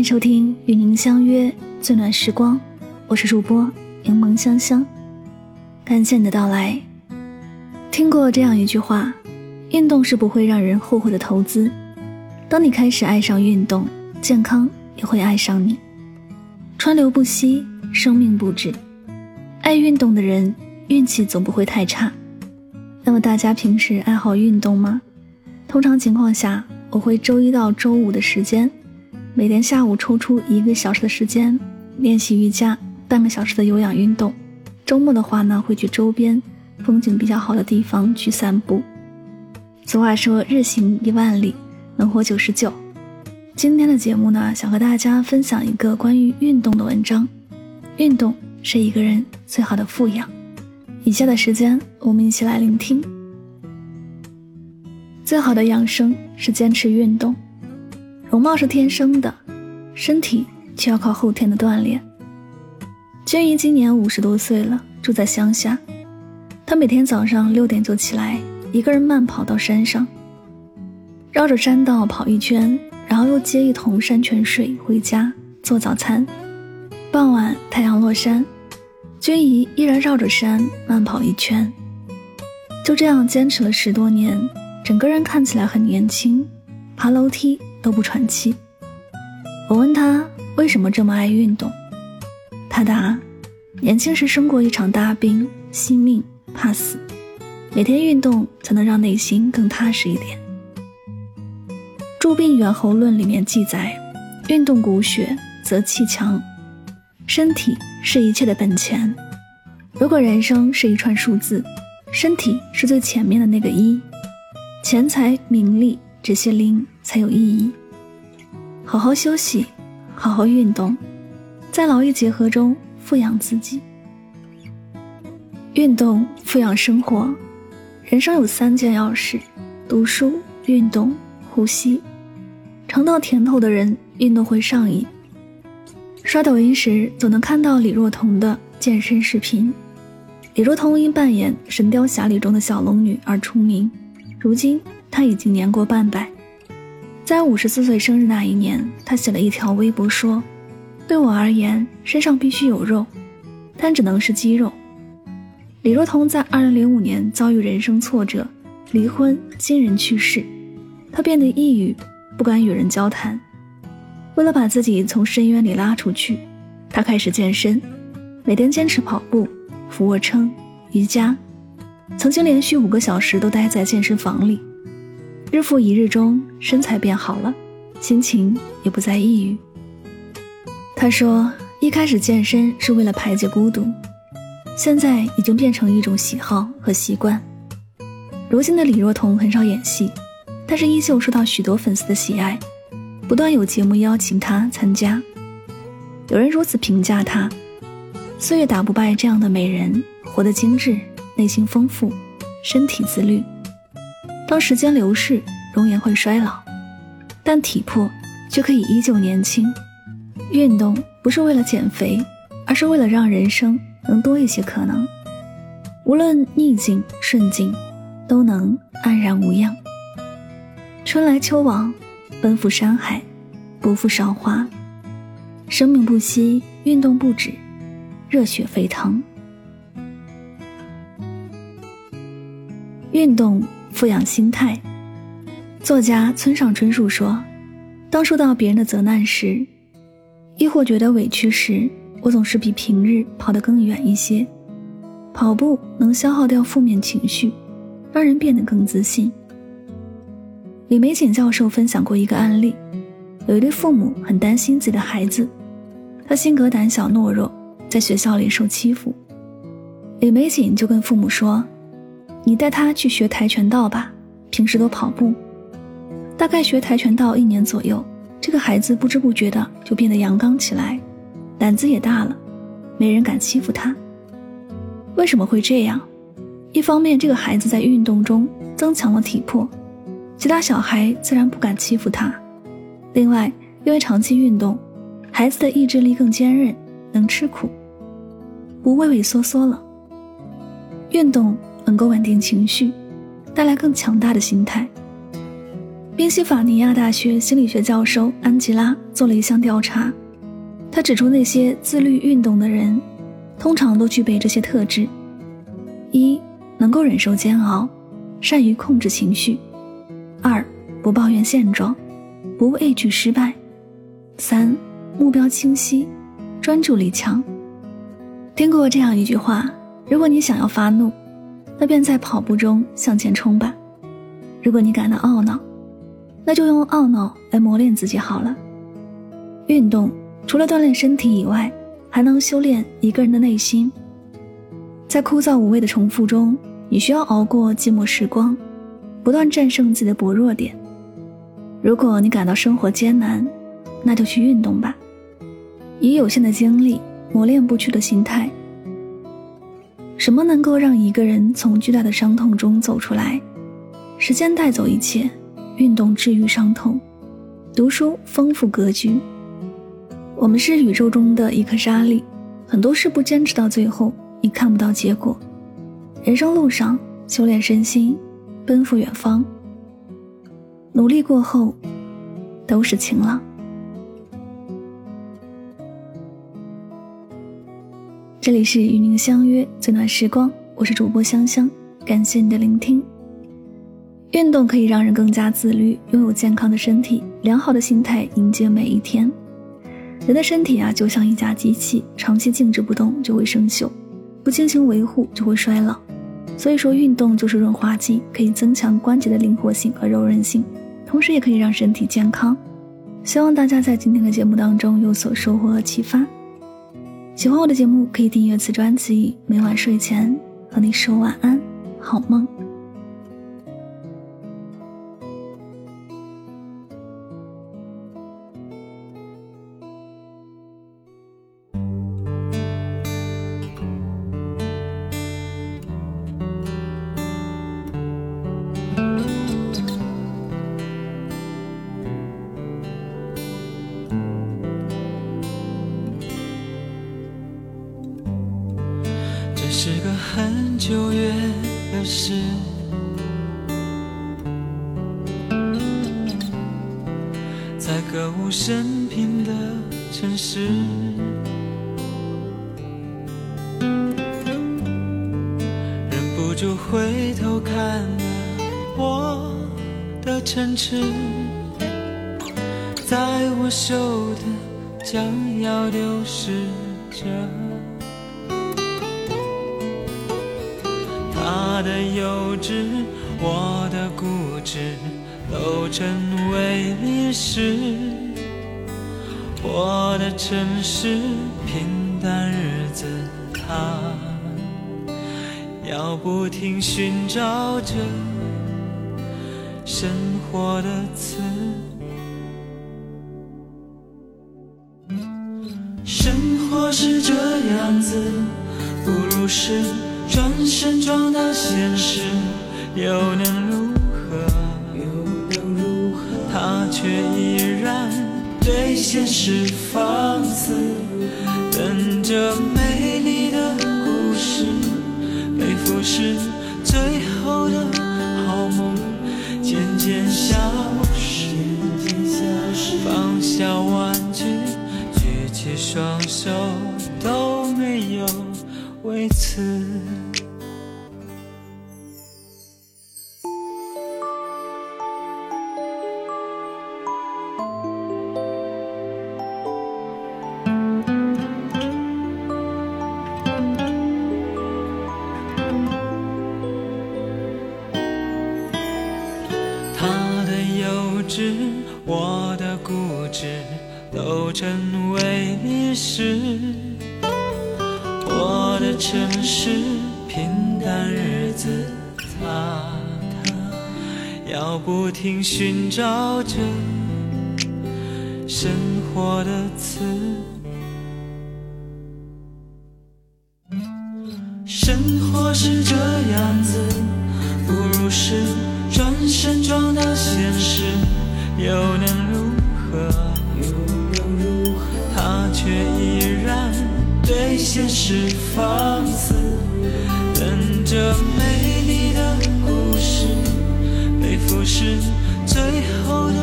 欢迎收听与您相约最暖时光，我是主播柠檬香香，感谢你的到来。听过这样一句话：运动是不会让人后悔的投资。当你开始爱上运动，健康也会爱上你。川流不息，生命不止，爱运动的人运气总不会太差。那么大家平时爱好运动吗？通常情况下，我会周一到周五的时间。每天下午抽出一个小时的时间练习瑜伽，半个小时的有氧运动。周末的话呢，会去周边风景比较好的地方去散步。俗话说“日行一万里，能活九十九”。今天的节目呢，想和大家分享一个关于运动的文章。运动是一个人最好的富养。以下的时间，我们一起来聆听。最好的养生是坚持运动。容貌是天生的，身体却要靠后天的锻炼。娟姨今年五十多岁了，住在乡下。她每天早上六点就起来，一个人慢跑到山上，绕着山道跑一圈，然后又接一桶山泉水回家做早餐。傍晚太阳落山，娟姨依然绕着山慢跑一圈。就这样坚持了十多年，整个人看起来很年轻，爬楼梯。都不喘气。我问他为什么这么爱运动，他答：年轻时生过一场大病，惜命怕死，每天运动才能让内心更踏实一点。《著病猿猴论》里面记载，运动骨血则气强，身体是一切的本钱。如果人生是一串数字，身体是最前面的那个一，钱财名利这些零。才有意义。好好休息，好好运动，在劳逸结合中富养自己。运动富养生活，人生有三件要事：读书、运动、呼吸。尝到甜头的人，运动会上瘾。刷抖音时，总能看到李若彤的健身视频。李若彤因扮演《神雕侠侣》中的小龙女而出名，如今他已经年过半百。在五十四岁生日那一年，他写了一条微博说：“对我而言，身上必须有肉，但只能是肌肉。”李若彤在二零零五年遭遇人生挫折，离婚，亲人去世，她变得抑郁，不敢与人交谈。为了把自己从深渊里拉出去，她开始健身，每天坚持跑步、俯卧撑、瑜伽，曾经连续五个小时都待在健身房里。日复一日中，身材变好了，心情也不再抑郁。他说：“一开始健身是为了排解孤独，现在已经变成一种喜好和习惯。”如今的李若彤很少演戏，但是依旧受到许多粉丝的喜爱，不断有节目邀请她参加。有人如此评价她：“岁月打不败这样的美人，活得精致，内心丰富，身体自律。”当时间流逝，容颜会衰老，但体魄却可以依旧年轻。运动不是为了减肥，而是为了让人生能多一些可能。无论逆境顺境，都能安然无恙。春来秋往，奔赴山海，不负韶华。生命不息，运动不止，热血沸腾。运动。富养心态。作家村上春树说：“当受到别人的责难时，亦或觉得委屈时，我总是比平日跑得更远一些。跑步能消耗掉负面情绪，让人变得更自信。”李玫瑾教授分享过一个案例：有一对父母很担心自己的孩子，他性格胆小懦弱，在学校里受欺负。李玫瑾就跟父母说。你带他去学跆拳道吧，平时多跑步。大概学跆拳道一年左右，这个孩子不知不觉的就变得阳刚起来，胆子也大了，没人敢欺负他。为什么会这样？一方面，这个孩子在运动中增强了体魄，其他小孩自然不敢欺负他；另外，因为长期运动，孩子的意志力更坚韧，能吃苦，不畏畏缩缩了。运动。能够稳定情绪，带来更强大的心态。宾夕法尼亚大学心理学教授安吉拉做了一项调查，他指出那些自律运动的人，通常都具备这些特质：一、能够忍受煎熬，善于控制情绪；二、不抱怨现状，不畏惧失败；三、目标清晰，专注力强。听过这样一句话：如果你想要发怒，那便在跑步中向前冲吧；如果你感到懊恼，那就用懊恼来磨练自己好了。运动除了锻炼身体以外，还能修炼一个人的内心。在枯燥无味的重复中，你需要熬过寂寞时光，不断战胜自己的薄弱点。如果你感到生活艰难，那就去运动吧。以有限的精力磨练不屈的心态。什么能够让一个人从巨大的伤痛中走出来？时间带走一切。运动治愈伤痛，读书丰富格局。我们是宇宙中的一颗沙粒，很多事不坚持到最后，你看不到结果。人生路上，修炼身心，奔赴远方，努力过后，都是晴朗。这里是与您相约最暖时光，我是主播香香，感谢你的聆听。运动可以让人更加自律，拥有健康的身体、良好的心态，迎接每一天。人的身体啊，就像一架机器，长期静止不动就会生锈，不进行维护就会衰老。所以说，运动就是润滑剂，可以增强关节的灵活性和柔韧性，同时也可以让身体健康。希望大家在今天的节目当中有所收获和启发。喜欢我的节目，可以订阅此专辑，每晚睡前和你说晚安，好梦。在歌舞升平的城市，忍不住回头看了我的城池，在我手的将要流失着。他的幼稚，我的固执，都成为历史。我的城市，平淡日子，他要不停寻找着生活的词。生活是这样子，不如是。转身撞到现实，又能如何？却依然对现实放肆，等着美丽的故事被腐蚀，最后的好梦渐渐消失。放下玩具，举起双手，都没有为此。他的幼稚我的固执都成为历史，我的城市平淡日子，他他要不停寻找着生活的词。生活是这样子，不如是转身撞。又能如何？他却依然对现实放肆，等着美丽的故事被腐蚀，最后。后的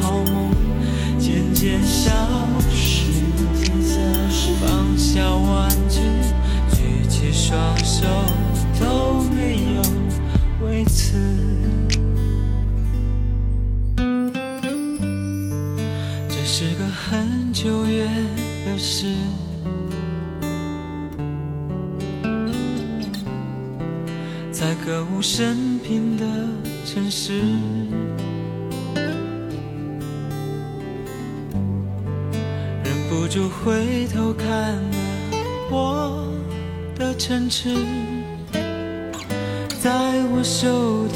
好梦渐渐消这是个很久远的事。在歌舞升平的城市，忍不住回头看了我的城池，在我手的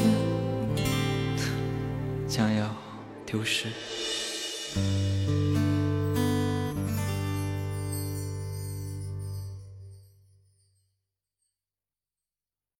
将要丢失。